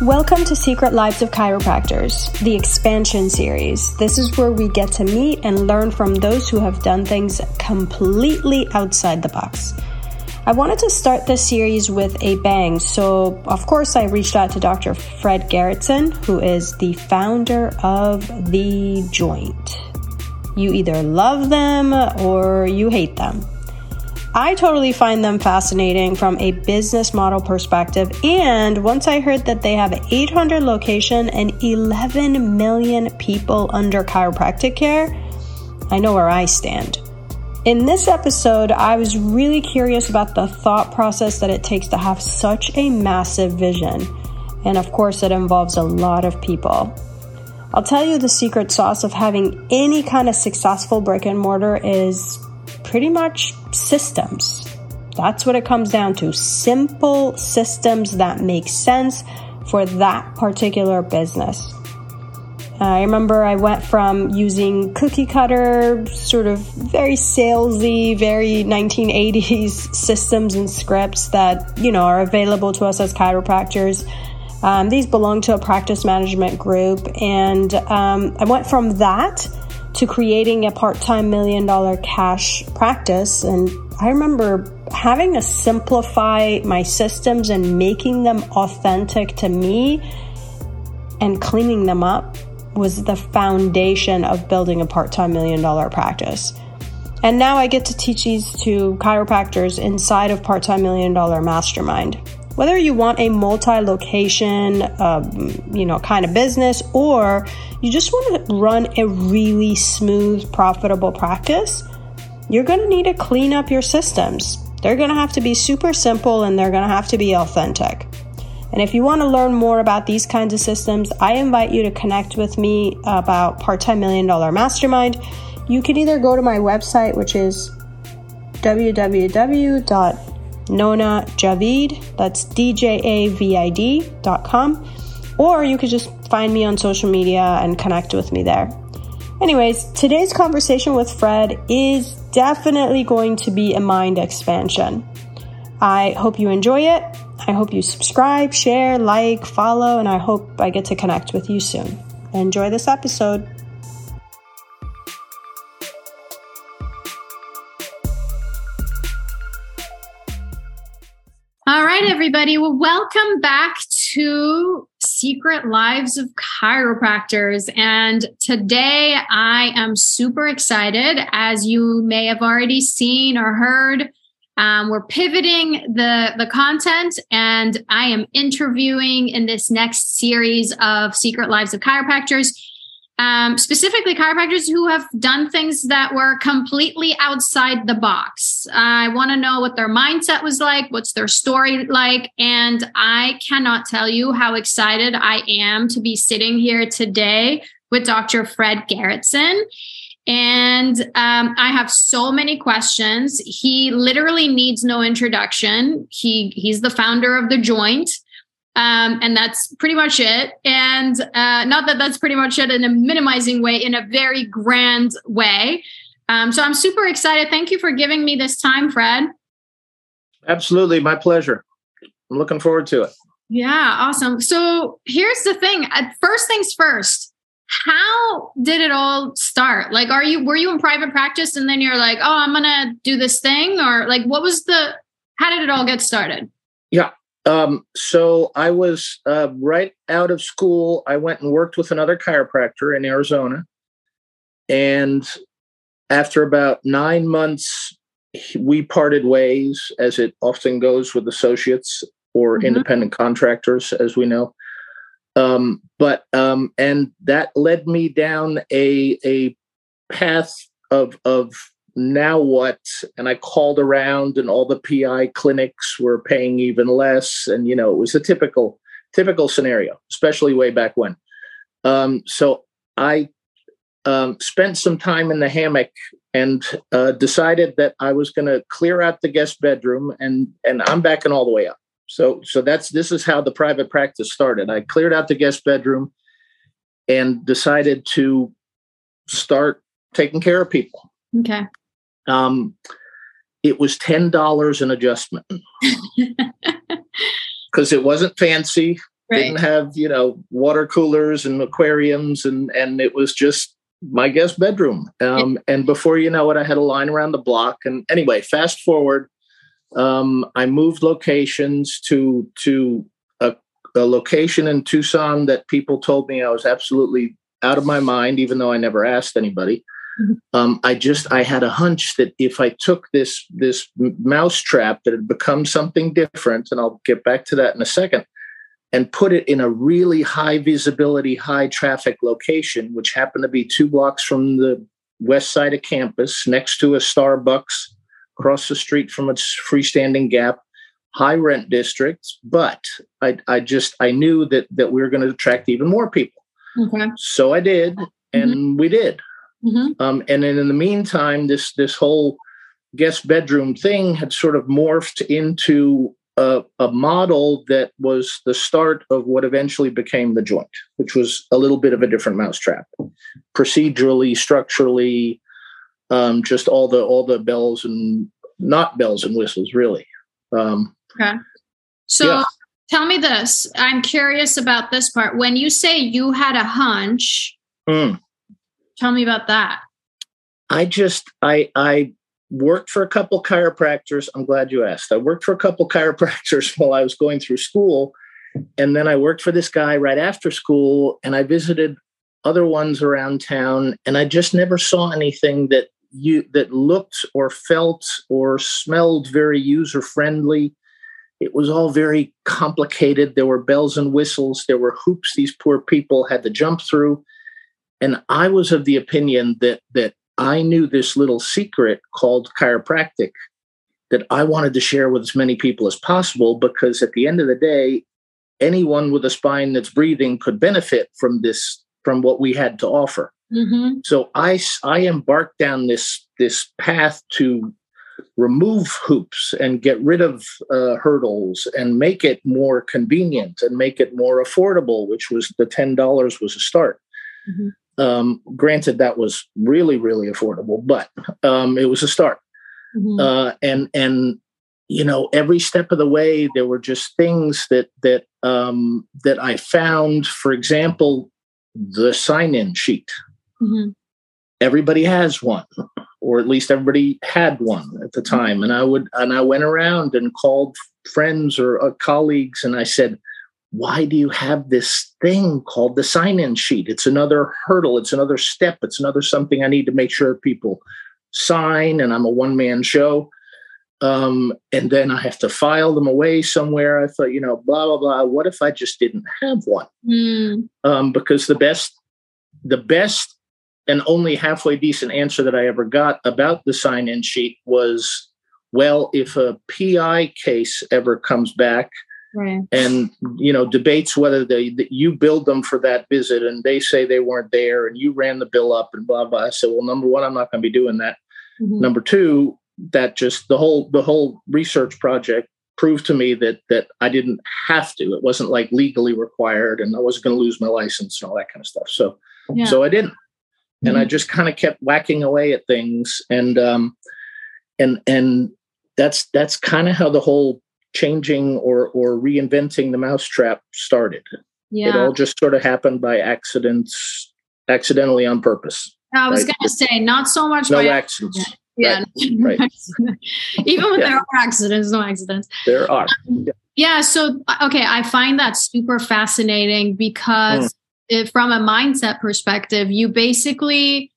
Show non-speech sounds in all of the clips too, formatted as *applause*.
Welcome to Secret Lives of Chiropractors, the expansion series. This is where we get to meet and learn from those who have done things completely outside the box. I wanted to start this series with a bang, so of course I reached out to Dr. Fred Gerritsen, who is the founder of The Joint. You either love them or you hate them. I totally find them fascinating from a business model perspective. And once I heard that they have 800 location and 11 million people under chiropractic care, I know where I stand. In this episode, I was really curious about the thought process that it takes to have such a massive vision. And of course, it involves a lot of people. I'll tell you the secret sauce of having any kind of successful brick and mortar is pretty much systems. That's what it comes down to simple systems that make sense for that particular business. I remember I went from using cookie cutter, sort of very salesy, very 1980s *laughs* systems and scripts that, you know, are available to us as chiropractors. Um, these belong to a practice management group. And um, I went from that to creating a part time million dollar cash practice. And I remember having to simplify my systems and making them authentic to me and cleaning them up was the foundation of building a part time million dollar practice. And now I get to teach these to chiropractors inside of Part Time Million Dollar Mastermind. Whether you want a multi-location, um, you know, kind of business, or you just want to run a really smooth, profitable practice, you're going to need to clean up your systems. They're going to have to be super simple and they're going to have to be authentic. And if you want to learn more about these kinds of systems, I invite you to connect with me about Part Time Million Dollar Mastermind. You can either go to my website, which is www Nona that's D-J-A-V-I-D dot com, or you could just find me on social media and connect with me there. Anyways, today's conversation with Fred is definitely going to be a mind expansion. I hope you enjoy it. I hope you subscribe, share, like, follow, and I hope I get to connect with you soon. Enjoy this episode. All right, everybody. Well, welcome back to Secret Lives of Chiropractors. And today I am super excited. As you may have already seen or heard, um, we're pivoting the, the content and I am interviewing in this next series of Secret Lives of Chiropractors um, specifically chiropractors who have done things that were completely outside the box. I want to know what their mindset was like, what's their story like, and I cannot tell you how excited I am to be sitting here today with Dr. Fred Gerritsen. And um, I have so many questions. He literally needs no introduction. He he's the founder of the Joint. Um, and that's pretty much it. And uh, not that that's pretty much it in a minimizing way, in a very grand way. Um, so I'm super excited. Thank you for giving me this time, Fred. Absolutely. My pleasure. I'm looking forward to it. Yeah, awesome. So here's the thing. First things first. How did it all start? Like, are you were you in private practice and then you're like, oh, I'm gonna do this thing, or like, what was the? How did it all get started? Yeah, um, so I was uh, right out of school. I went and worked with another chiropractor in Arizona. And after about nine months, we parted ways, as it often goes with associates or mm-hmm. independent contractors, as we know. Um, but um, and that led me down a a path of of now what? And I called around, and all the PI clinics were paying even less. And you know, it was a typical typical scenario, especially way back when. Um, so I um, spent some time in the hammock and uh, decided that I was going to clear out the guest bedroom, and and I'm backing all the way up. So so that's this is how the private practice started. I cleared out the guest bedroom and decided to start taking care of people. Okay um, it was ten dollars an adjustment *laughs* because it wasn't fancy. right. didn't have you know water coolers and aquariums, and and it was just my guest bedroom. Um, and before you know it, I had a line around the block. And anyway, fast forward, um, I moved locations to to a, a, location in Tucson that people told me I was absolutely out of my mind, even though I never asked anybody. Mm-hmm. Um, I just I had a hunch that if I took this this mouse trap that had become something different, and I'll get back to that in a second, and put it in a really high visibility, high traffic location, which happened to be two blocks from the west side of campus, next to a Starbucks, across the street from a freestanding Gap, high rent districts. But I, I just I knew that that we were going to attract even more people. Okay. So I did, and mm-hmm. we did. Mm-hmm. Um, and then in the meantime, this this whole guest bedroom thing had sort of morphed into a, a, model that was the start of what eventually became the joint, which was a little bit of a different mousetrap, procedurally, structurally, um, just all the all the bells and not bells and whistles, really. Um, okay. So yeah. tell me this. I'm curious about this part. When you say you had a hunch, mm. Tell me about that. I just I I worked for a couple chiropractors. I'm glad you asked. I worked for a couple *laughs* chiropractors while I was going through school. And then I worked for this guy right after school and I visited other ones around town and I just never saw anything that you that looked or felt or smelled very user friendly. It was all very complicated. There were bells and whistles, there were hoops these poor people had to jump through. And I was of the opinion that that I knew this little secret called chiropractic that I wanted to share with as many people as possible because at the end of the day, anyone with a spine that's breathing could benefit from this, from what we had to offer. Mm-hmm. So I, I embarked down this, this path to remove hoops and get rid of uh, hurdles and make it more convenient and make it more affordable, which was the $10 was a start. Mm-hmm. Um, granted, that was really, really affordable, but um, it was a start. Mm-hmm. Uh, and and you know, every step of the way, there were just things that that um, that I found. For example, the sign-in sheet. Mm-hmm. Everybody has one, or at least everybody had one at the time. And I would and I went around and called friends or uh, colleagues, and I said, why do you have this thing called the sign in sheet? It's another hurdle, it's another step, it's another something I need to make sure people sign, and I'm a one man show. Um, and then I have to file them away somewhere. I thought, you know, blah blah blah. What if I just didn't have one? Mm. Um, because the best, the best, and only halfway decent answer that I ever got about the sign-in sheet was, well, if a PI case ever comes back, right. and you know debates whether they you build them for that visit and they say they weren't there and you ran the bill up and blah blah. I said, well, number one, I'm not going to be doing that. Mm-hmm. Number two, that just the whole the whole research project proved to me that that I didn't have to. It wasn't like legally required, and I wasn't going to lose my license and all that kind of stuff. So, yeah. so I didn't, mm-hmm. and I mm-hmm. just kind of kept whacking away at things, and um, and and that's that's kind of how the whole changing or or reinventing the mousetrap started. Yeah. It all just sort of happened by accidents, accidentally on purpose. I was right? going to say, not so much no by accidents. Accident. Yeah. Right. right. *laughs* Even when yeah. there are accidents, no accidents. There are. Um, yeah. yeah. So, okay, I find that super fascinating because mm. if, from a mindset perspective, you basically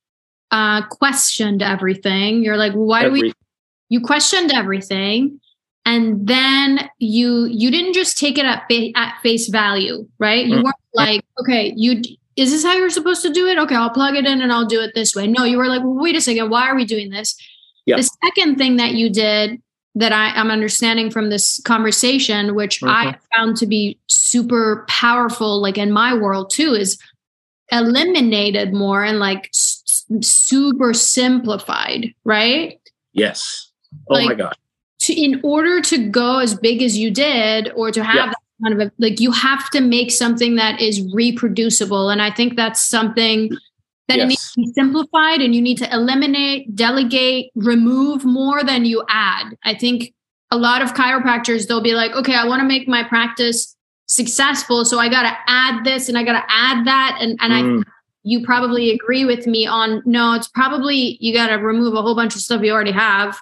uh, questioned everything. You're like, why Every- do we? You questioned everything and then you you didn't just take it at, fa- at face value right you mm-hmm. weren't like okay you is this how you're supposed to do it okay i'll plug it in and i'll do it this way no you were like well, wait a second why are we doing this yep. the second thing that you did that I, am understanding from this conversation, which mm-hmm. I found to be super powerful, like in my world too, is eliminated more and like s- super simplified, right? Yes. Oh like, my God to in order to go as big as you did or to have yeah. that kind of a, like you have to make something that is reproducible and i think that's something that yes. needs to be simplified and you need to eliminate delegate remove more than you add i think a lot of chiropractors they'll be like okay i want to make my practice successful. So I got to add this and I got to add that. And, and mm. I, you probably agree with me on no, it's probably, you got to remove a whole bunch of stuff you already have.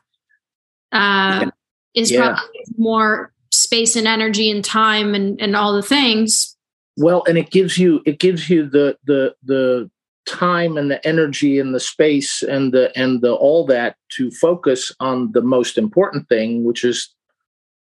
Uh, is yeah. probably more space and energy and time and, and all the things. Well, and it gives you, it gives you the, the, the, time and the energy and the space and the and the all that to focus on the most important thing which is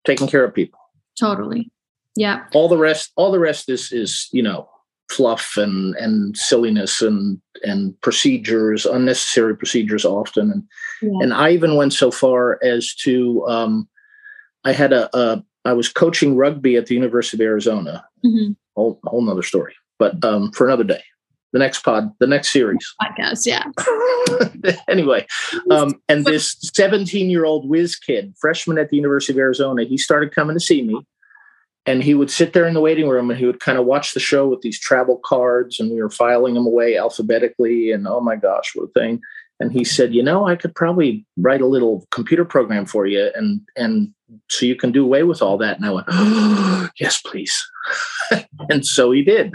taking care of people totally yeah all the rest all the rest is is you know fluff and and silliness and and procedures unnecessary procedures often and yeah. and i even went so far as to um i had a, a i was coaching rugby at the university of arizona mm-hmm. whole whole nother story but um for another day the next pod, the next series. *laughs* Podcast, yeah. *laughs* anyway, um, and this 17 year old whiz kid, freshman at the University of Arizona, he started coming to see me. And he would sit there in the waiting room and he would kind of watch the show with these travel cards, and we were filing them away alphabetically. And oh my gosh, what a thing! And he said, "You know, I could probably write a little computer program for you, and and so you can do away with all that." And I went, oh, *gasps* "Yes, please." *laughs* and so he did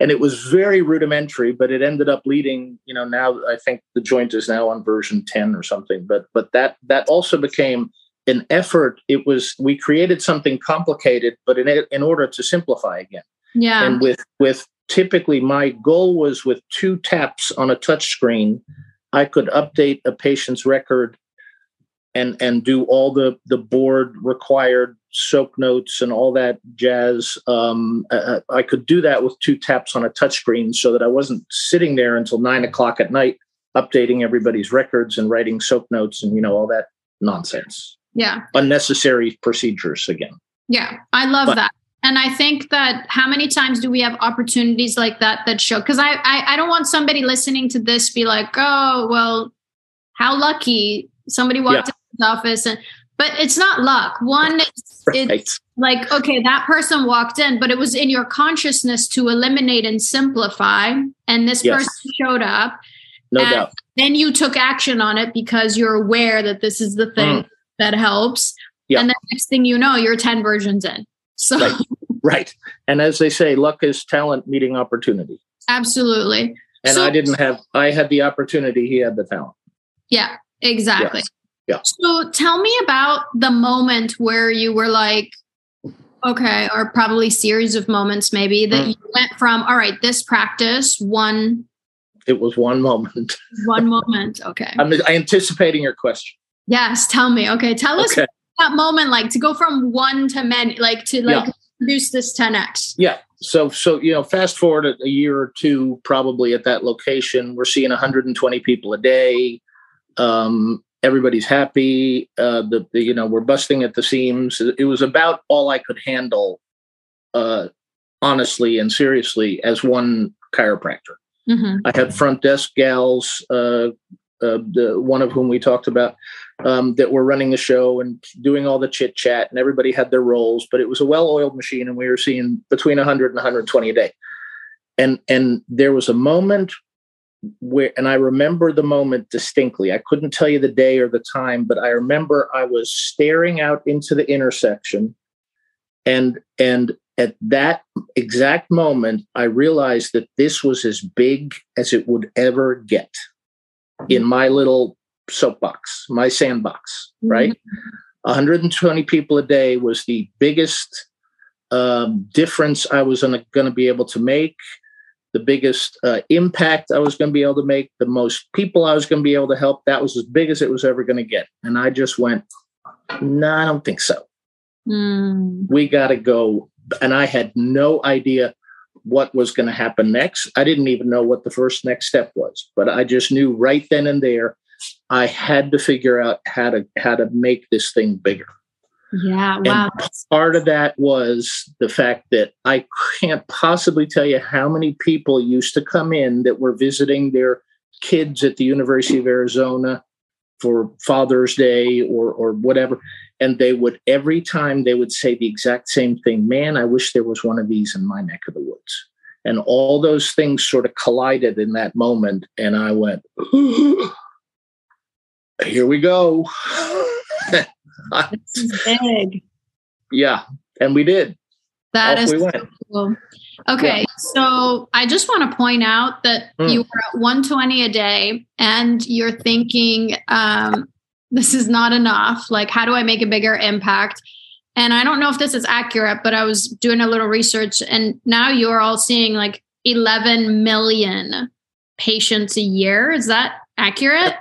and it was very rudimentary but it ended up leading you know now i think the joint is now on version 10 or something but but that that also became an effort it was we created something complicated but in in order to simplify again yeah and with with typically my goal was with two taps on a touch screen i could update a patient's record and and do all the the board required soap notes and all that jazz. Um, uh, I could do that with two taps on a touchscreen, so that I wasn't sitting there until nine o'clock at night updating everybody's records and writing soap notes and you know all that nonsense. Yeah, unnecessary procedures again. Yeah, I love but, that. And I think that how many times do we have opportunities like that that show? Because I, I I don't want somebody listening to this be like, oh well, how lucky somebody walked yeah office and but it's not luck one it's, right. it's like okay that person walked in but it was in your consciousness to eliminate and simplify and this yes. person showed up no doubt then you took action on it because you're aware that this is the thing mm. That helps yep. and the next thing you know you're 10 versions in so right. right and as they say luck is talent meeting opportunity absolutely and so, i didn't have i had the opportunity he had the talent yeah exactly yes. Yeah. So tell me about the moment where you were like, okay, or probably series of moments maybe that mm. you went from, all right, this practice, one. It was one moment. one *laughs* moment. Okay. I'm anticipating your question. Yes. Tell me. Okay. Tell us okay. that moment like to go from one to many, like to like yeah. produce this 10x. Yeah. So, so, you know, fast forward a year or two, probably at that location, we're seeing 120 people a day. Um, everybody's happy. Uh, the, the, you know we're busting at the seams. It was about all I could handle, uh, honestly and seriously, as one chiropractor. Mm-hmm. I had front desk gals, uh, uh, the, one of whom we talked about, um, that were running the show and doing all the chit chat, and everybody had their roles. But it was a well-oiled machine, and we were seeing between 100 and 120 a day. And and there was a moment where and I remember the moment distinctly. I couldn't tell you the day or the time, but I remember I was staring out into the intersection and and at that exact moment I realized that this was as big as it would ever get in my little soapbox, my sandbox, mm-hmm. right? 120 people a day was the biggest um, difference I was going to be able to make the biggest uh, impact I was going to be able to make, the most people I was going to be able to help. That was as big as it was ever going to get. And I just went, no, nah, I don't think so. Mm. We got to go. And I had no idea what was going to happen next. I didn't even know what the first next step was, but I just knew right then and there I had to figure out how to how to make this thing bigger. Yeah, wow. And part of that was the fact that I can't possibly tell you how many people used to come in that were visiting their kids at the University of Arizona for Father's Day or or whatever. And they would every time they would say the exact same thing, man, I wish there was one of these in my neck of the woods. And all those things sort of collided in that moment. And I went, *gasps* here we go. this is big. Yeah, and we did. That Off is we so cool. Okay, so I just want to point out that Mm. you are at 120 a day and you're thinking, um, this is not enough. Like, how do I make a bigger impact? And I don't know if this is accurate, but I was doing a little research and now you're all seeing like 11 million patients a year. Is that accurate?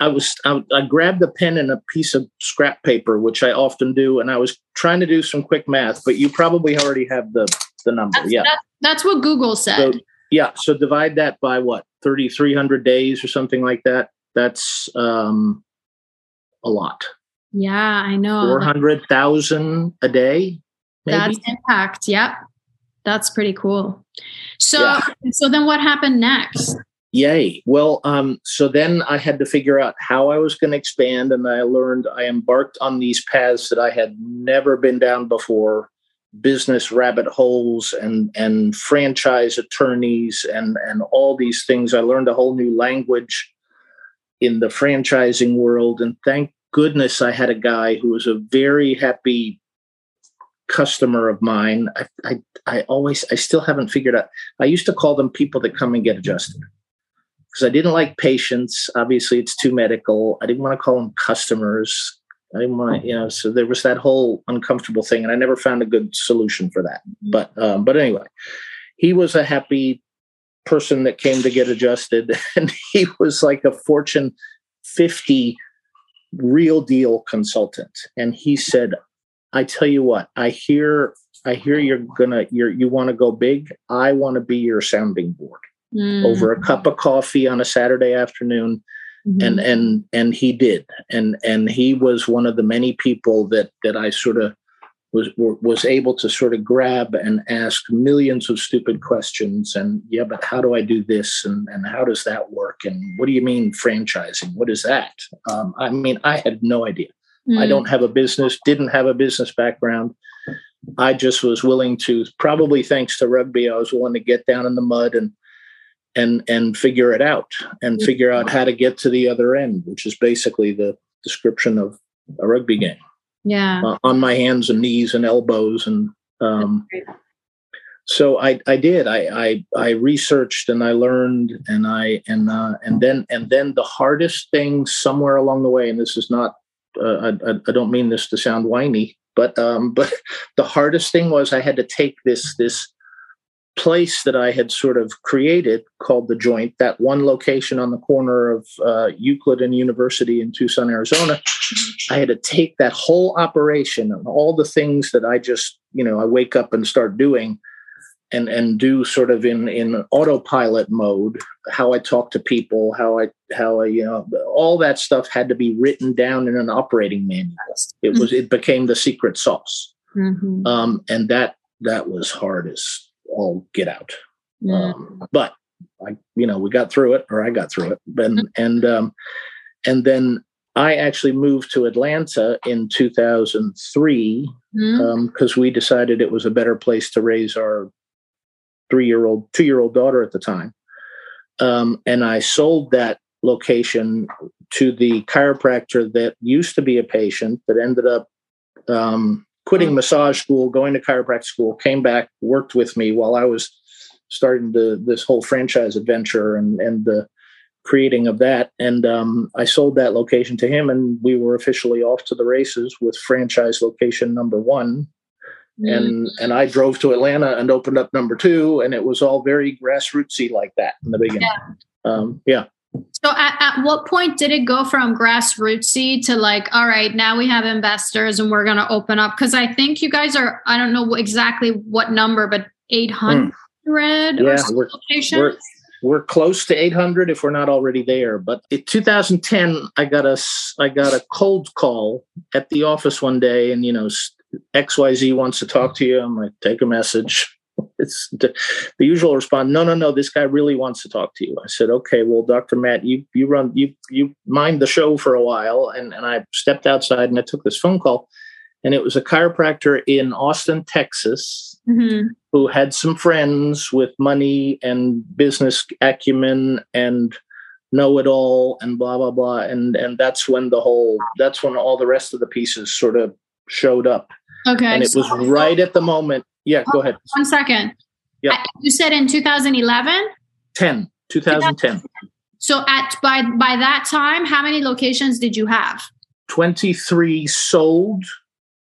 I was I, I grabbed a pen and a piece of scrap paper, which I often do, and I was trying to do some quick math. But you probably already have the the number. That's, yeah, that's, that's what Google said. So, yeah. So divide that by what thirty three hundred days or something like that. That's um, a lot. yeah, I know. Four hundred thousand a day. Maybe? That's impact. Yep. That's pretty cool. So Yeah. so then what happened next? Yay. Well, um, so then I had to figure out how I was going to expand, and I learned I embarked on these paths that I had never been down before business rabbit holes and and franchise attorneys and and all these things. I learned a whole new language in the franchising world and thank goodness i had a guy who was a very happy customer of mine. I i, I always i still haven't figured out i used to call them people that come and get adjusted because I didn't like patients. Obviously, it's too medical. I didn't want to call them customers. I didn't want to, you know. So there was that whole uncomfortable thing, and I never found a good solution for that. But, um, but anyway, he was a happy person that came to get adjusted, *laughs* and he was like a Fortune 50 real deal consultant. And he said, "I tell you what, I hear, I hear you're gonna, you're, you want to go big. I want to be your sounding board." Mm, over a cup of coffee on a Saturday afternoon. Mhm. and and and he did. And and he was one of the many people that that I sort of was was able to sort of grab and ask millions of stupid questions and yeah but how do I do this? And and how does that work? And what do you mean franchising? What is that? Um, I mean I had no idea. I Mm, don't have a business, didn't have a business background. I just was willing to, probably thanks to rugby, I was willing to get down in the mud and and and figure it out and figure out how to get to the other end, which is basically the description of a rugby game. yeah. Uh, on my hands and knees and elbows and um, so I, I did I, I I researched and I learned and I and uh, and then and then the hardest thing somewhere along the way and this is not uh, I, I- I don't mean this to sound whiny but um, *laughs* but the hardest thing was I had to take this this place that I had sort of created called the joint that one location on the corner of uh, Euclid and University in Tucson Arizona I had to take that whole operation and all the things that I just, you know, I wake up and start doing and and do sort of in in autopilot mode, how I talk to people, how I how I, you know, all that stuff had to be written down in an operating manual. It was it became the secret sauce. Mhm. Um and that that was hard as all get out Mm. um, but I, you know, we got through it, or I got through it, and and um, and then I actually moved to Atlanta in 2003 Mm. because we decided it was a better place to raise our three-year-old, two-year-old daughter at the time, um, and I sold that location to the chiropractor that used to be a patient that ended up um, quitting massage school, going to chiropractic school, came back, worked with me while I was starting to this whole franchise adventure and and the creating of that. And um, I sold that location to him, and we were officially off to the races with franchise location number one. Mm. And and I drove to Atlanta and opened up number two, and it was all very grassrootsy like that in the beginning. Um, yeah. So at, at what point did it go from grassrootsy to like, all right, now we have investors and we're going to open up? Because I think you guys are, I don't know exactly what number, but 800 Yeah, we're- locations? we're we're close to 800 if we're not already there but in 2010 i got a i got a cold call at the office one day and you know xyz wants to talk to you i'm like take a message *laughs* it's the, usual response no no no this guy really wants to talk to you i said okay well dr matt you you run you you mind the show for a while and and i stepped outside and i took this phone call and it was a chiropractor in austin texas Mhm. who had some friends with money and business acumen and know it all and blah blah blah and and that's when the whole that's when all the rest of the pieces sort of showed up Okay. and it was right at the moment Yeah, go ahead. One second. Yep. I- You said in 2011. 10, 2010. So at by by that time, how many locations did you have? 23 sold,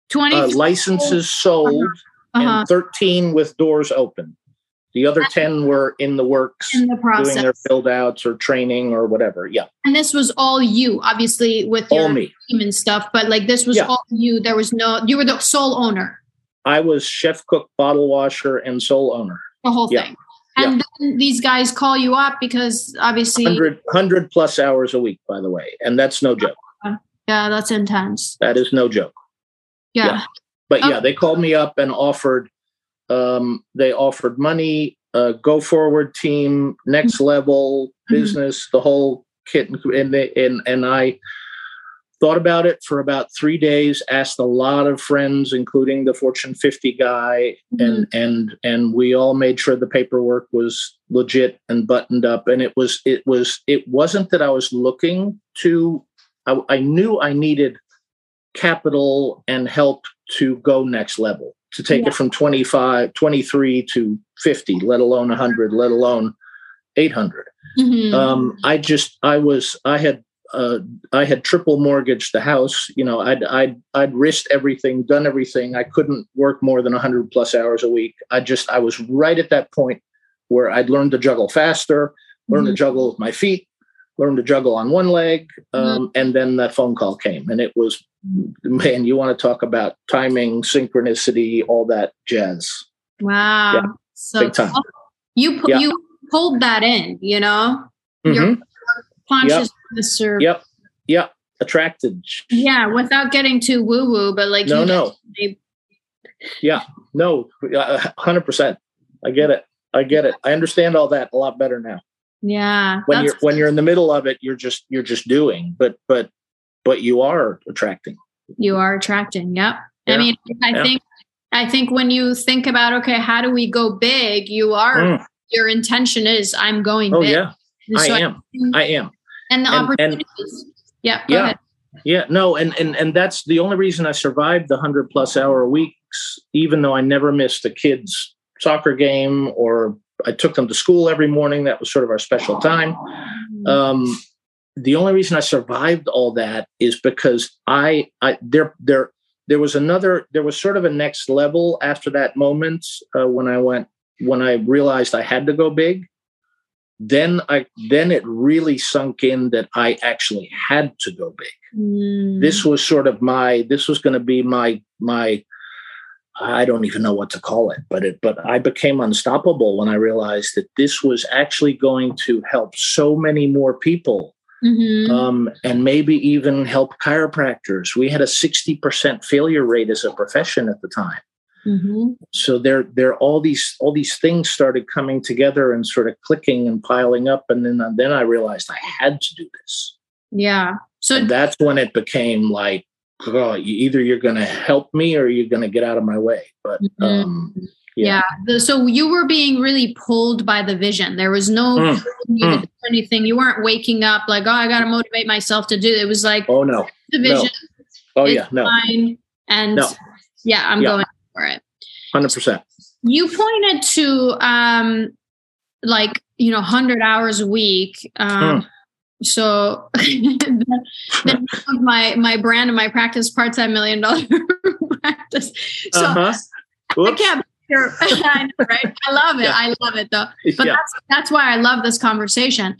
Twenty. uh, licenses sold, uh-huh. and 13 with doors open. The other 10 were in the works, in the doing process. their build outs or training or whatever. Yeah, and this was all you, obviously, with your all me. team and stuff. But like this was Yeah. all you. There was no. You were the sole owner. I was chef, cook, bottle washer, and sole owner. The whole Yeah. thing. And then these guys call you up because obviously, 100, 100 plus hours a week, by the way. And that's no joke. yeah, that's intense. That is no joke. Yeah. Yeah. But Oh. yeah, they called me up and offered. Um, they offered money, uh, go forward team, next level Mhm. business, the whole kit, and and they, and and I thought about it for about three days. Asked a lot of friends, including the Fortune 50 guy, and and and we all made sure the paperwork was legit and buttoned up. And it was it was it wasn't that I was looking to. I, I knew I needed capital and help to go next level to take Yeah. it from 25 23 to 50 let alone 100 let alone 800 Mhm. um i just i was i had uh i had triple mortgaged the house you know i'd i'd i'd risked everything done everything i couldn't work more than 100 plus hours a week i just i was right at that point where i'd learned to juggle faster learn to Mhm. juggle with my feet learn to juggle on one leg um, and then that phone call came and it was man you want to talk about timing synchronicity all that jazz wow. Yeah. So you pu- Yeah. you pulled that in, you know, Your- Consciousness or yep. Yep. Attracted. Yeah, without getting too woo woo, but like no no. they- yeah. No uh, 100% i get it. I get it. I understand all that a lot better now. Yeah, when you're when you're in the middle of it you're just you're just doing but but but you are attracting. You are attracting. Yep. I mean, I Yeah. think I think when you think about okay, how do we go big? You are Mm. your intention is I'm going oh big. yeah. And i so am. i am and the And- and- opportunities. yeah. Go Yeah. ahead. Yeah, no, and and and that's the only reason I survived the hundred plus hour weeks, even though I never missed a kid's soccer game or I took them to school every morning. That was sort of our special time. Um, the only reason I survived all that is because I, I there there there was another there was sort of a next level after that moment uh, when I went when I realized I had to go big. Then I then it really sunk in that I actually had to go big Mm. this was sort of my this was going to be my my i don't even know what to call it but it but i became unstoppable when i realized that this was actually going to help so many more people Mhm. um, and maybe even help chiropractors we had a 60% failure rate as a profession at the time Mhm. so there there all these all these things started coming together and sort of clicking and piling up and then then i realized i had to do this Yeah. So and that's when it became like oh, you, either you're going to help me or you're going to get out of my way but Mhm. um yeah. yeah. So you were being really pulled by the vision. There was no Mm. to anything. You weren't waking up like, oh, I got to motivate myself to do. It was like oh no the no. vision. oh yeah no Fine, and No. yeah, I'm Yeah. going for it. 100% You pointed to um, like you know, hundred hours a week. Um, Hmm. So *laughs* the, the my my brand and my practice part time million dollar *laughs* practice. So uh-huh I can't. *laughs* I know, right? I love it. Yeah. I love it though. But yeah that's that's why I love this conversation.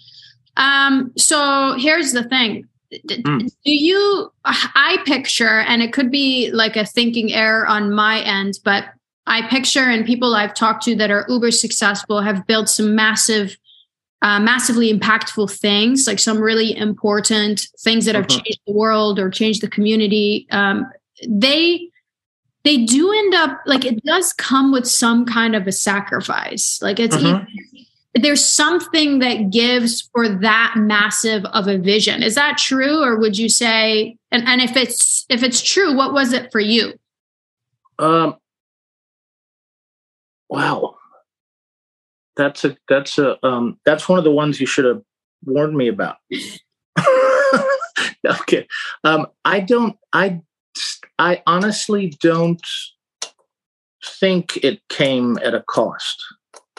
Um, so here's the thing. D- Mm. Do you I picture and it could be like a thinking error on my end, but I picture and people I've talked to that are uber successful have built some massive uh, massively impactful things, like some really important things that have Mhm. changed the world or changed the community. Um, they they do end up like it does come with some kind of a sacrifice. Like it's Mhm. There's something that gives for that massive of a vision. Is that true, or would you say? And and if it's if it's true, what was it for you? um wow that's a that's a um that's one of the ones you should have warned me about *laughs* okay um i don't i i honestly don't think it came at a cost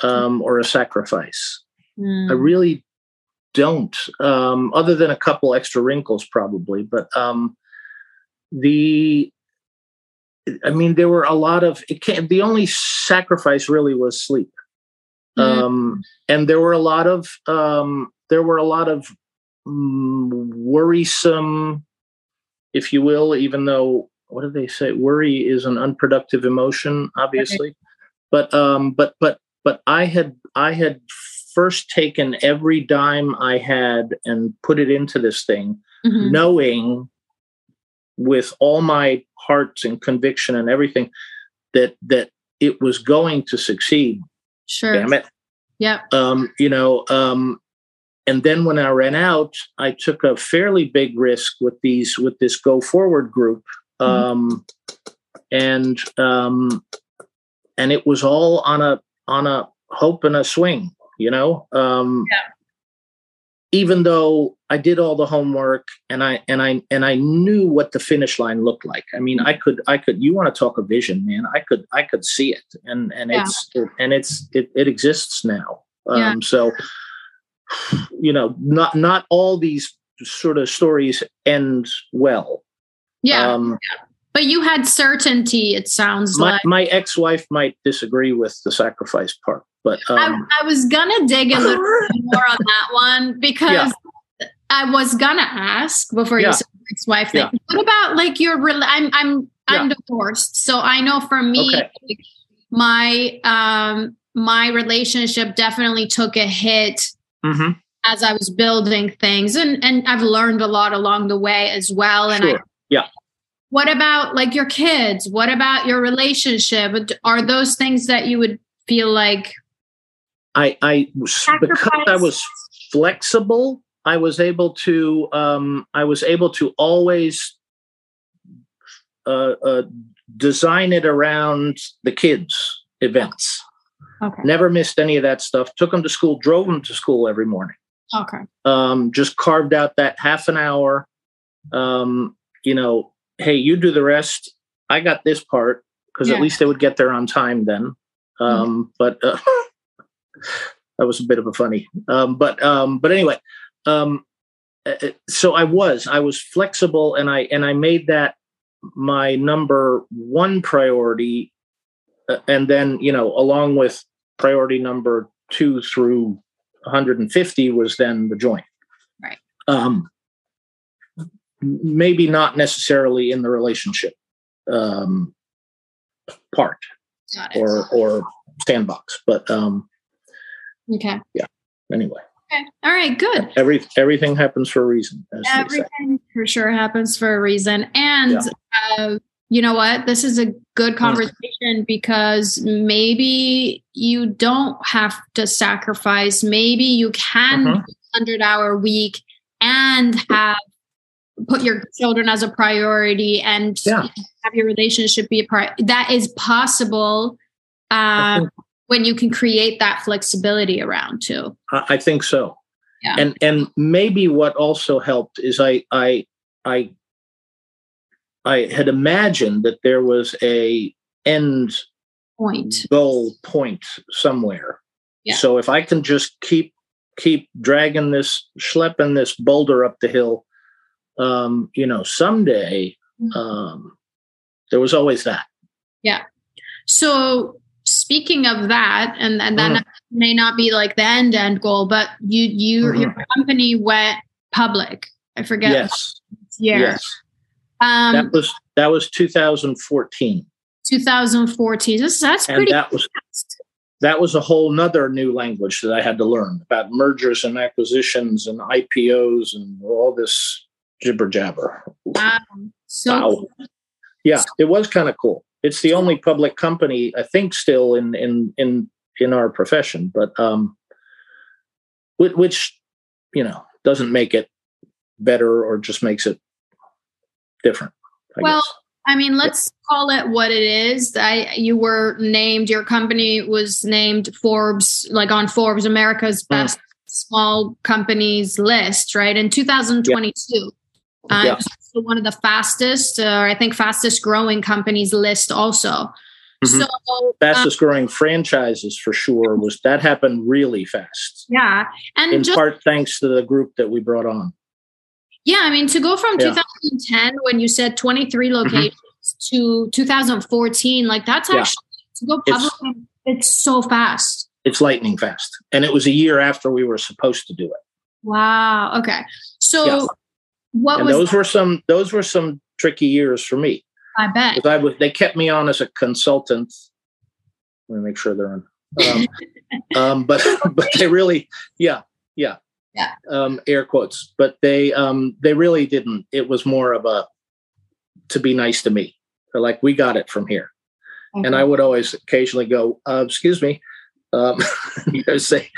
um, or a sacrifice. Mm. I really don't, um, other than a couple extra wrinkles, probably. But um, the, I mean, there were a lot of. It can't, the only sacrifice really was sleep, Mm. um, and there were a lot of um, there were a lot of mm, worrisome, if you will, even though what do they say? Worry is an unproductive emotion, obviously, but um, but but but I had I had first taken every dime I had and put it into this thing, Mhm. knowing with all my hearts and conviction and everything that that it was going to succeed. Sure. Damn it. Yeah. Um, you know, um, and then when I ran out, I took a fairly big risk with these with this go forward group. Um, and um, and it was all on a on a hope and a swing, you know. Um, Yeah. Even though I did all the homework and I and I and I knew what the finish line looked like. I mean, I could I could. You want to talk a vision, man? I could I could see it, and and Yeah. it's it, and it's it, it exists now. Um, Yeah. So, you know, not not all these sort of stories end well. Yeah. Um, but you had certainty, it sounds my like. my ex wife might disagree with the sacrifice part, but I, um, I was gonna dig a little *laughs* more on that one because I was gonna ask before Yeah. you said ex-wife thing. Yeah. What about like your? I'm I'm I'm divorced, so I know for me, Okay. like, my um my relationship definitely took a hit mhm, as I was building things, and and I've learned a lot along the way as well. And I Yeah. What about like your kids? What about your relationship? Are those things that you would feel like I I was- because I was flexible. I was able to um, I was able to always uh, uh, design it around the kids' events. okay? Never missed any of that stuff. Took them to school, drove them to school every morning. Okay. um, just carved out that half an hour. Um, you know, hey, you do the rest. I got this part because Yeah. at least they would get there on time then. Um, But uh, *laughs* that was a bit of a funny. Um, but um, but anyway, um, uh, so I was I was flexible and I and I made that my number one priority, uh, and then you know along with priority number two through 150 was then the joint. Right. Um, maybe not necessarily in the relationship um, part or or sandbox, but um, okay. Yeah. Anyway, Okay. All right. Good. every everything happens for a reason. As. Everything for sure happens for a reason. And uh, you know what? This is a good conversation because maybe you don't have to sacrifice. Maybe you can do hundred hour week and have put your children as a priority and Yeah. have your relationship be a part. That is possible um, think- when you can create that flexibility around too. I, I think so. Yeah. And and maybe what also helped is I I I I had imagined that there was a end Point. goal point somewhere. Yeah. So if I can just keep keep dragging this schlepping this boulder up the hill, um, you know, someday um there was always that. Yeah. So speaking of that, and, and that Mm. may not be like the end end goal, but you you Mhm. your company went public. I forget Yes. year. Yes. Um that was that was 2014. 2014. This that's And pretty that was fast. that was a whole nother new language that I had to learn about mergers and acquisitions and IPOs and all this jibber jabber. Wow. So Wow. Yeah, it was kind of cool. It's the only public company I think still in in in in our profession, but um, which, which you know doesn't make it better or just makes it different. I Well, guess. I mean, let's call it what it is. I you were named your company was named Forbes like on Forbes America's Mm. best small companies list, right? In 2022. Uh, Yeah. one of the fastest, uh, I think fastest growing companies list also. Mhm. So um, Fastest growing franchises for sure was that happened really fast. yeah, and In just part thanks to the group that we brought on. yeah, I mean to go from Yeah. Mm-hmm. 2010 when you said 23 locations to 2014, like that's Yeah. actually to go It's- public. It's so fast. It's lightning fast. And it was a year after we were supposed to do it. Wow. Okay. So Yeah. What and those were some those were some tricky years for me. I bet. Because I was they kept me on as a consultant. Let me make sure they're on. Um, *laughs* um, but but they really, yeah, yeah, Yeah. Um, air quotes, but they um, they really didn't. It was more of a to be nice to me. They're like, we got it from here, and I would always occasionally go, uh, "Excuse me," um, *laughs* say,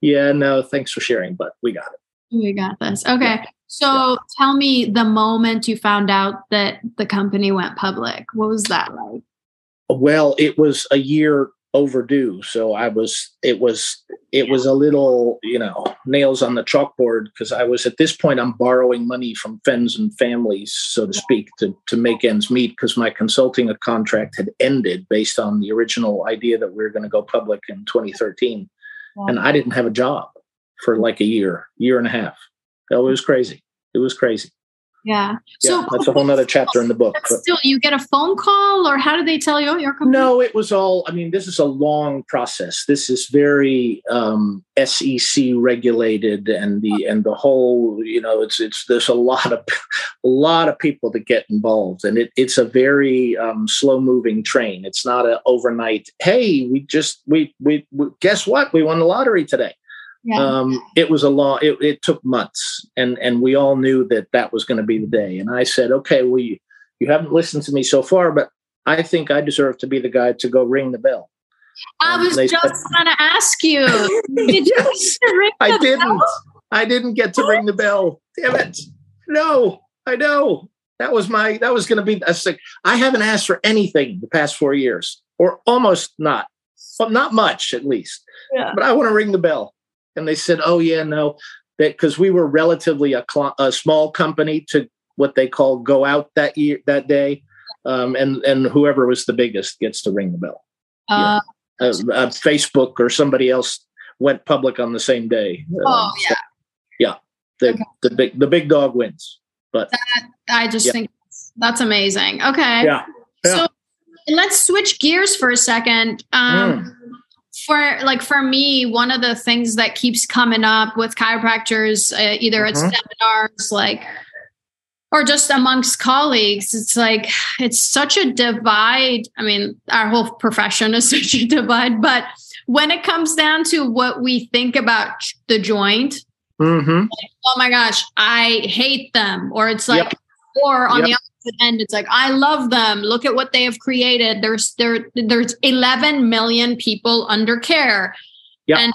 "Yeah, no, thanks for sharing, but we got it." We got this. Okay. So tell me the moment you found out that the company went public. What was that like? Well, it was a year overdue, so I was it was it was a little you know nails on the chalkboard because I was at this point I'm borrowing money from friends and families, so to speak, to to make ends meet because my consulting a contract had ended based on the original idea that we were going to go public in 2013, and I didn't have a job for like a year, year and a half. So it was crazy. It was crazy. Yeah. Yeah, that's a whole nother chapter in the book. Still, you get a phone call, or how did they tell you your company? No, it was all. I mean, this is a long process. This is very um, SEC regulated, and the and the whole. You know, it's it's there's a lot of a lot of people that get involved, and it, it's a very um, slow moving train. It's not a overnight. Hey, we just we, we we guess what? We won the lottery today. Yeah. Um, it was a long. It, it took months, and and we all knew that that was going to be the day. And I said, okay, well, you, you haven't listened to me so far, but I think I deserve to be the guy to go ring the bell. I and was just going to ask you. *laughs* Did you Yes, ring I didn't. bell? I didn't get to ring the bell. Damn it! No, I know that was my. That was going to be. a sick. I haven't asked for anything the past four years, or almost not. Well, not much, at least. Yeah. But I want to ring the bell. And they said, "Oh yeah, no, because we were relatively a, cl- a small company to what they call go out that year that day, um, and and whoever was the biggest gets to ring the bell. Uh, Uh, uh, Facebook or somebody else went public on the same day. Um, oh so, yeah, the Okay. the big the big dog wins. But I just Yeah. think that's amazing. Okay. Yeah, yeah. So let's switch gears for a second. Um, For like for me, one of the things that keeps coming up with chiropractors, uh, either at Mhm. seminars, like, or just amongst colleagues, it's like it's such a divide. I mean, our whole profession is *laughs* such a divide, but when it comes down to what we think about the joint, hmm oh my gosh, I hate them. Or it's like, Yep. or on Yep. the opposite end, it's like, I love them. Look at what they have created. There's there there's 11 million people under care. Yep. And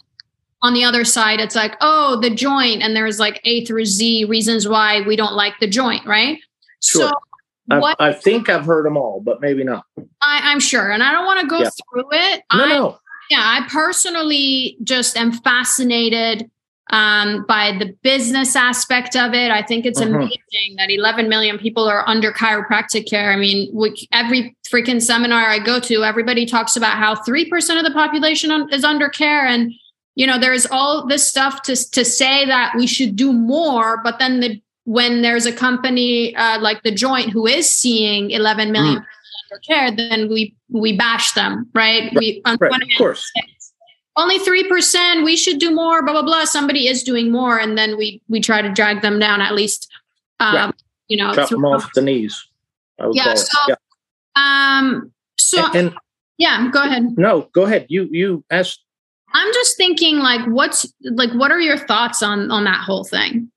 on the other side, it's like, oh, the joint, and there's like A through Z reasons why we don't like the joint, right? Sure. So what I think I've heard them all, but maybe not. I, I'm sure, and I don't want to go Yeah. through it. No, I, no. yeah, I personally just am fascinated um, by the business aspect of it. I think it's Mhm. amazing that 11 million people are under chiropractic care. I mean, we, every freaking seminar I go to, everybody talks about how 3% of the population is under care. And, you know, there's all this stuff to, to say that we should do more, but then the when there's a company uh, like the joint who is seeing 11 million Mm. people under care, then we we bash them, right? We on Right, of course. Only three percent. We should do more. Blah blah blah. Somebody is doing more, and then we we try to drag them down at least. Um, Yeah. You know, Chop them off the knees. Yeah, so- yeah. Um. So And, and yeah, go ahead. no, go ahead. You you asked. I'm just thinking, like, what's like, what are your thoughts on on that whole thing?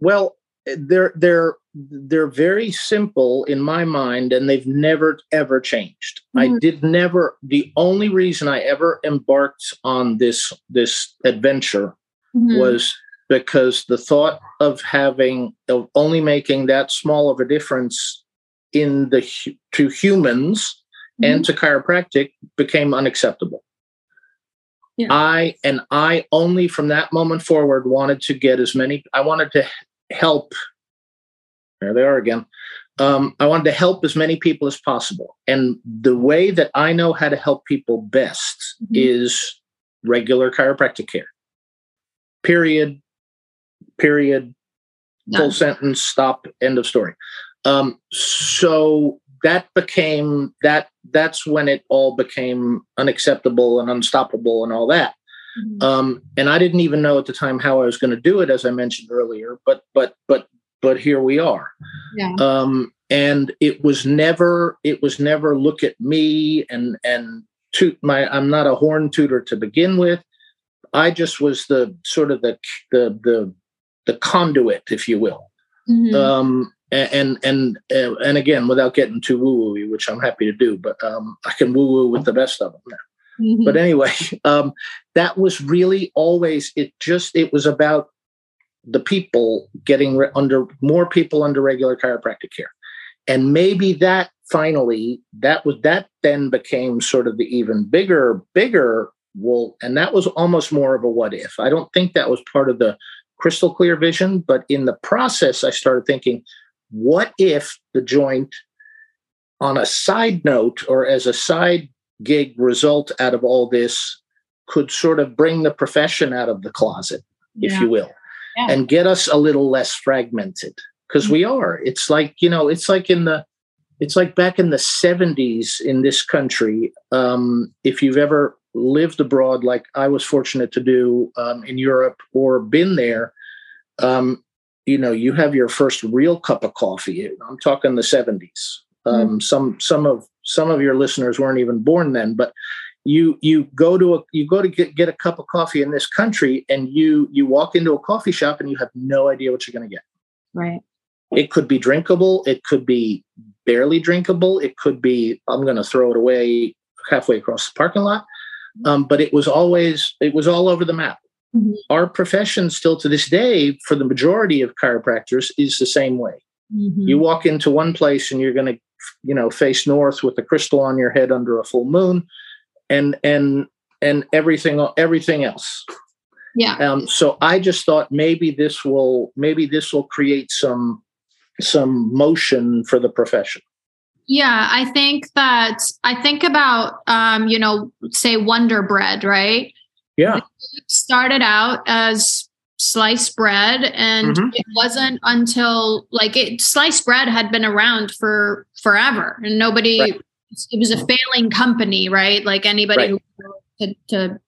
Well, they're they're they're very simple in my mind, and they've never ever changed. I Mhm. did never. The only reason I ever embarked on this this adventure Mhm. was because the thought of having of only making that small of a difference in the to humans and to chiropractic became unacceptable. Yeah. I and I only from that moment forward wanted to get as many I wanted to help there they are again um, I wanted to help as many people as possible. And the way that I know how to help people best mm-hmm. is regular chiropractic care. Period. Period. None. Full sentence. Stop. End of story. Um, so that became that. That's when it all became unacceptable and unstoppable and all that. Mm-hmm. Um, and I didn't even know at the time how I was going to do it, as I mentioned earlier. But but but but here we are. Yeah. Um, and it was never it was never look at me and and toot my I'm not a horn tutor to begin with. I just was the sort of the the the the conduit, if you will. Mm-hmm. Um, and and uh, and again, without getting too woo woo, which I'm happy to do, but um, I can woo woo with the best of them now. Mm-hmm. But anyway, *laughs* um, that was really always it. Just it was about the people getting re- under more people under regular chiropractic care. And maybe that finally that was that then became sort of the even bigger bigger well and that was almost more of a what if. I don't think that was part of the crystal clear vision but in the process i started thinking what if the joint on a side note or as a side gig result out of all this could sort of bring the profession out of the closet if yeah. you will yeah. and get us a little less fragmented because mm-hmm. we are it's like you know it's like in the it's like back in the 70s in this country um, if you've ever lived abroad like i was fortunate to do um, in europe or been there um, you know you have your first real cup of coffee i'm talking the 70s um, mm. some some of some of your listeners weren't even born then but you you go to a you go to get, get a cup of coffee in this country and you you walk into a coffee shop and you have no idea what you're going to get. Right. It could be drinkable it could be barely drinkable it could be i'm going to throw it away halfway across the parking lot. Um, but it was always it was all over the map. Mm-hmm. our profession still to this day for the majority of chiropractors is the same way. Mm-hmm. you walk into one place and you're going to you know face north with a crystal on your head under a full moon and and and everything everything else. Yeah. Um, so i just thought maybe this will maybe this will create some some motion for the profession. Yeah i think that i think about um you know say wonder bread right? Yeah. It started out as sliced bread and mm-hmm. it wasn't until like it sliced bread had been around for forever and nobody right it was a failing company, right? Like anybody right. who to, to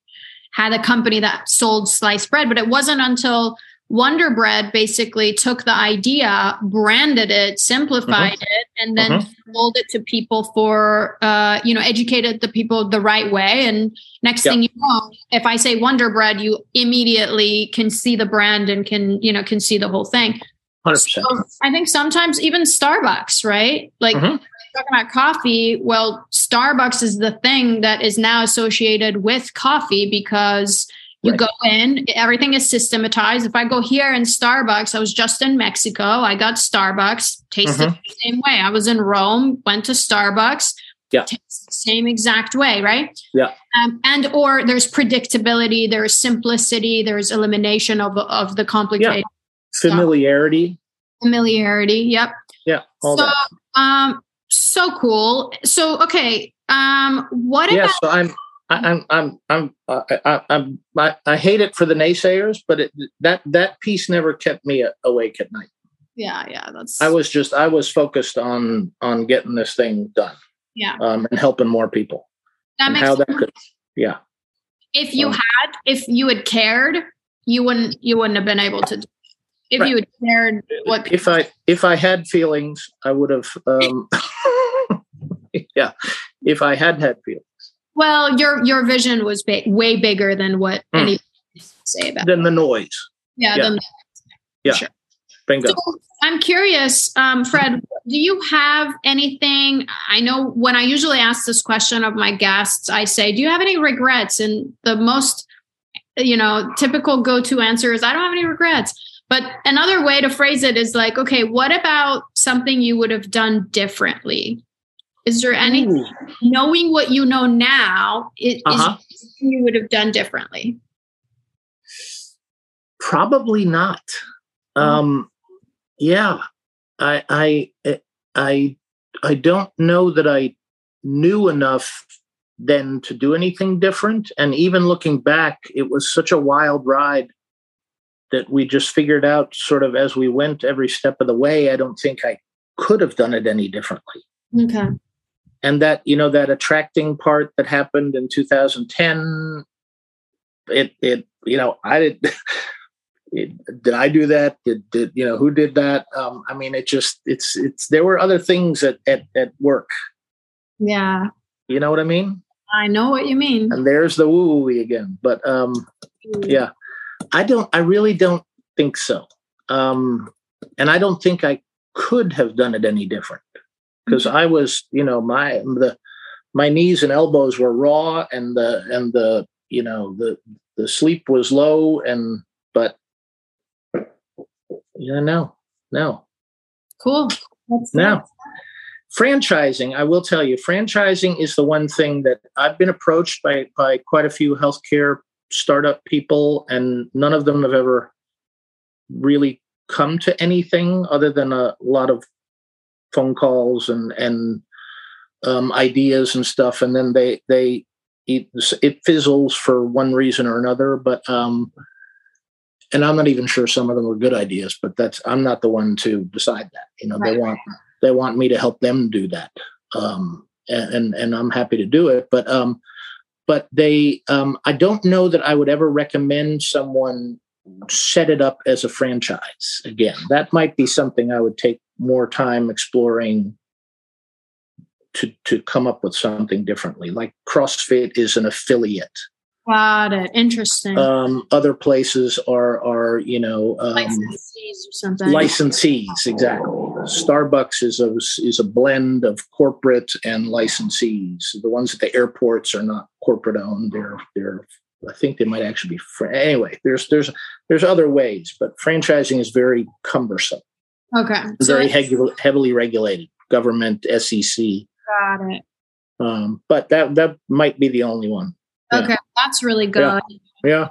had a company that sold sliced bread, but it wasn't until Wonder Bread basically took the idea, branded it, simplified mm-hmm. it, and then mm-hmm. sold it to people for, uh, you know, educated the people the right way. And next yep. thing you know, if I say Wonder Bread, you immediately can see the brand and can, you know, can see the whole thing. 100%. So I think sometimes even Starbucks, right? Like mm-hmm talking about coffee, well, Starbucks is the thing that is now associated with coffee because you right. go in, everything is systematized. If I go here in Starbucks, I was just in Mexico, I got Starbucks, tasted mm-hmm. the same way. I was in Rome, went to Starbucks, yeah. same exact way, right? Yeah. Um, and or there's predictability, there's simplicity, there's elimination of of the complicated yeah. familiarity. Stuff. Familiarity, yep. Yeah. so, that. um, so cool. So okay, um, what yeah, about? So I'm. I'm I'm I'm uh, I, I'm I, I hate it for the naysayers, but it, that that piece never kept me awake at night. Yeah, yeah, that's. I was just I was focused on on getting this thing done. Yeah, um, and helping more people. That makes how sense. that could, yeah. If you um, had, if you had cared, you wouldn't you wouldn't have been able to if right. you had cared what if i if i had feelings i would have um *laughs* yeah if i had had feelings well your your vision was big, way bigger than what mm. anybody say about than the noise yeah, yeah. Than yeah sure. bingo so, i'm curious um, fred do you have anything i know when i usually ask this question of my guests i say do you have any regrets and the most you know typical go-to answer is i don't have any regrets but another way to phrase it is like, okay, what about something you would have done differently? Is there any knowing what you know now? Is, uh-huh. is you would have done differently? Probably not. Mm-hmm. Um, yeah, I, I, I I don't know that I knew enough then to do anything different. And even looking back, it was such a wild ride that we just figured out sort of as we went every step of the way. I don't think I could have done it any differently. Okay. And that, you know, that attracting part that happened in 2010, it, it, you know, I did, *laughs* it, did I do that? Did, did, you know, who did that? Um, I mean, it just, it's, it's, there were other things at, at, at work. Yeah. You know what I mean? I know what you mean. And there's the woo woo again. But, um, yeah, I don't, I really don't think so. Um, and I don't think I could have done it any different because I was, you know, my the my knees and elbows were raw, and the and the you know the the sleep was low, and but yeah, no, no, Cool. That's no. Franchising, I will tell you, franchising is the one thing that I've been approached by by quite a few healthcare startup people, and none of them have ever really come to anything other than a lot of phone calls and and um, ideas and stuff, and then they they it, it fizzles for one reason or another. But um, and I'm not even sure some of them are good ideas, but that's I'm not the one to decide that. You know, Right. they want they want me to help them do that, um, and, and and I'm happy to do it. But um, but they um, I don't know that I would ever recommend someone set it up as a franchise again. That might be something I would take more time exploring to to come up with something differently. Like CrossFit is an affiliate. Got it. Interesting. Um, other places are are you know um, Licensees or something. licensees exactly. Starbucks is a is a blend of corporate and licensees. The ones at the airports are not corporate owned. They're they're I think they might actually be fr- anyway. There's there's there's other ways, but franchising is very cumbersome, okay. So very heavily heavily regulated, government, SEC. got it. Um, but that that might be the only one. Yeah. Okay. That's really good. Yeah. Yeah.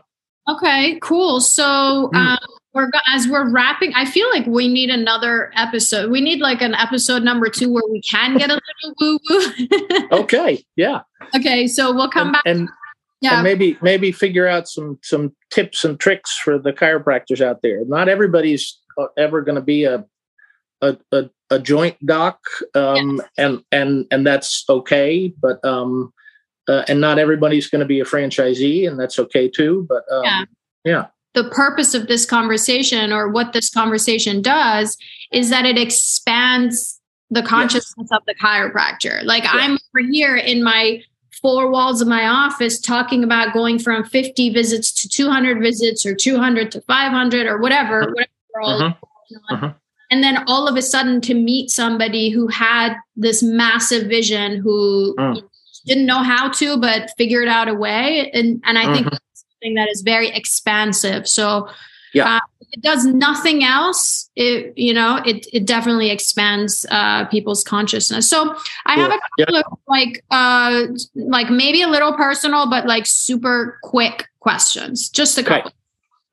Okay, cool. So Hmm. um, we're as we're wrapping. I feel like we need another episode. We need like an episode number two where we can get a little woo woo. *laughs* Okay. Yeah. okay, so we'll come and, back. and Yeah, and maybe maybe figure out some some tips and tricks for the chiropractors out there. Not everybody's uh, ever going to be a a, a a joint doc, um, and and and that's okay. But um, uh, and not everybody's going to be a franchisee, and that's okay too. But um, Yeah. yeah, the purpose of this conversation or what this conversation does is that it expands the consciousness of the chiropractor. Like I'm over here in my four walls of my office talking about going from 50 visits to 200 visits or 200 to 500 or whatever, Mhm. whatever we're all working on. Mhm. And then all of a sudden to meet somebody who had this massive vision who Mm. Didn't know how to, but figured out a way. And, and I think Mhm. that's something that is very expansive. So Yeah. uh, it does nothing else. It, you know, it, it definitely expands uh, people's consciousness. So I have a couple of like, uh, like maybe a little personal, but like super quick questions. Just a Okay. couple.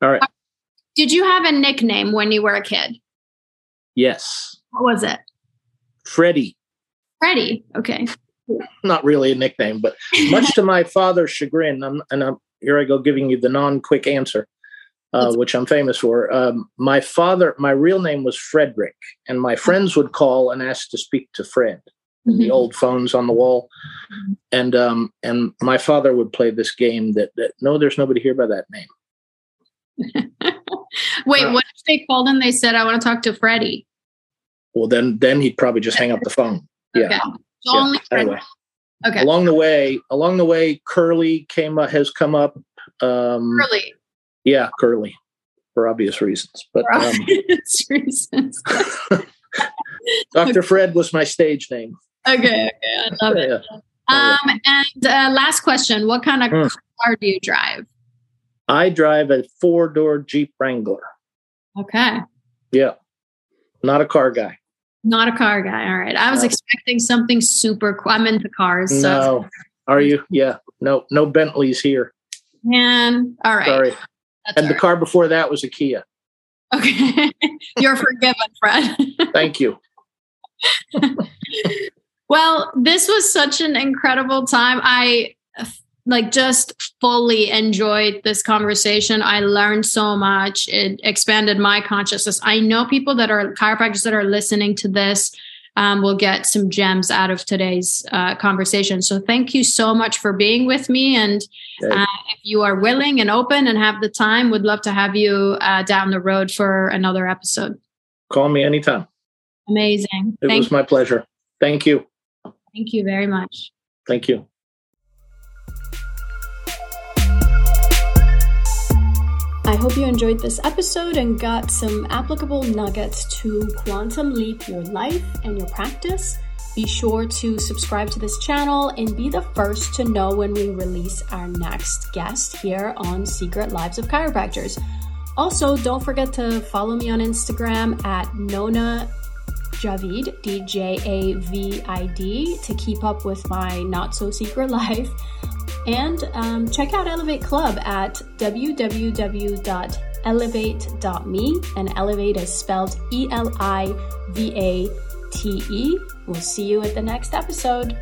all right. Did you have a nickname when you were a kid? Yes, What was it? Freddie. Freddie. Okay. Not really a nickname, but much to my father's chagrin, I'm, and I'm, here I go giving you the non-quick answer, uh, which I'm famous for. Um, my father, my real name was Frederick, and my friends would call and ask to speak to Fred. The old phones on the wall, and um, and my father would play this game that, that no, there's nobody here by that name. *laughs* Wait, Uh, what if they called and they said, I want to talk to Freddie? Well, then then he'd probably just hang up the phone. Yeah. Okay. Yeah. only Anyway, Okay. along the way, along the way, Curly came up, has come up. Um, Really? Yeah, Curly, for obvious reasons. But For um, obvious *laughs* reasons. *laughs* Dr. Fred was my stage name. Okay, okay. I love it. Yeah. Um, and uh, last question What kind of Hmm. car do you drive? I drive a four door Jeep Wrangler. Okay. Yeah, not a car guy. Not a car guy. All right. I was No. expecting something super cool. I'm into cars. So, No, are you? Yeah, no, no Bentleys here. man. All right. Sorry. That's And all the car before that was a Kia. Okay. *laughs* You're forgiven, Fred. *laughs* Thank you. well, this was such an incredible time. I like just fully enjoyed this conversation. I learned so much. It expanded my consciousness. I know people that are chiropractors that are listening to this um, will get some gems out of today's uh, conversation. So thank you so much for being with me. And uh, if you are willing and open and have the time, would love to have you uh, down the road for another episode. Call me anytime. Amazing. It thank was my pleasure. Thank you. Thank you very much. Thank you. I hope you enjoyed this episode and got some applicable nuggets to quantum leap your life and your practice. Be sure to subscribe to this channel and be the first to know when we release our next guest here on Secret Lives of Chiropractors. Also, don't forget to follow me on Instagram at Nona Djavid, D J A V I D, to keep up with my not so secret *laughs* life. And um, check out Elivate Club at www.elivate.me. And Elivate is spelled E L I V A T E. We'll see you at the next episode.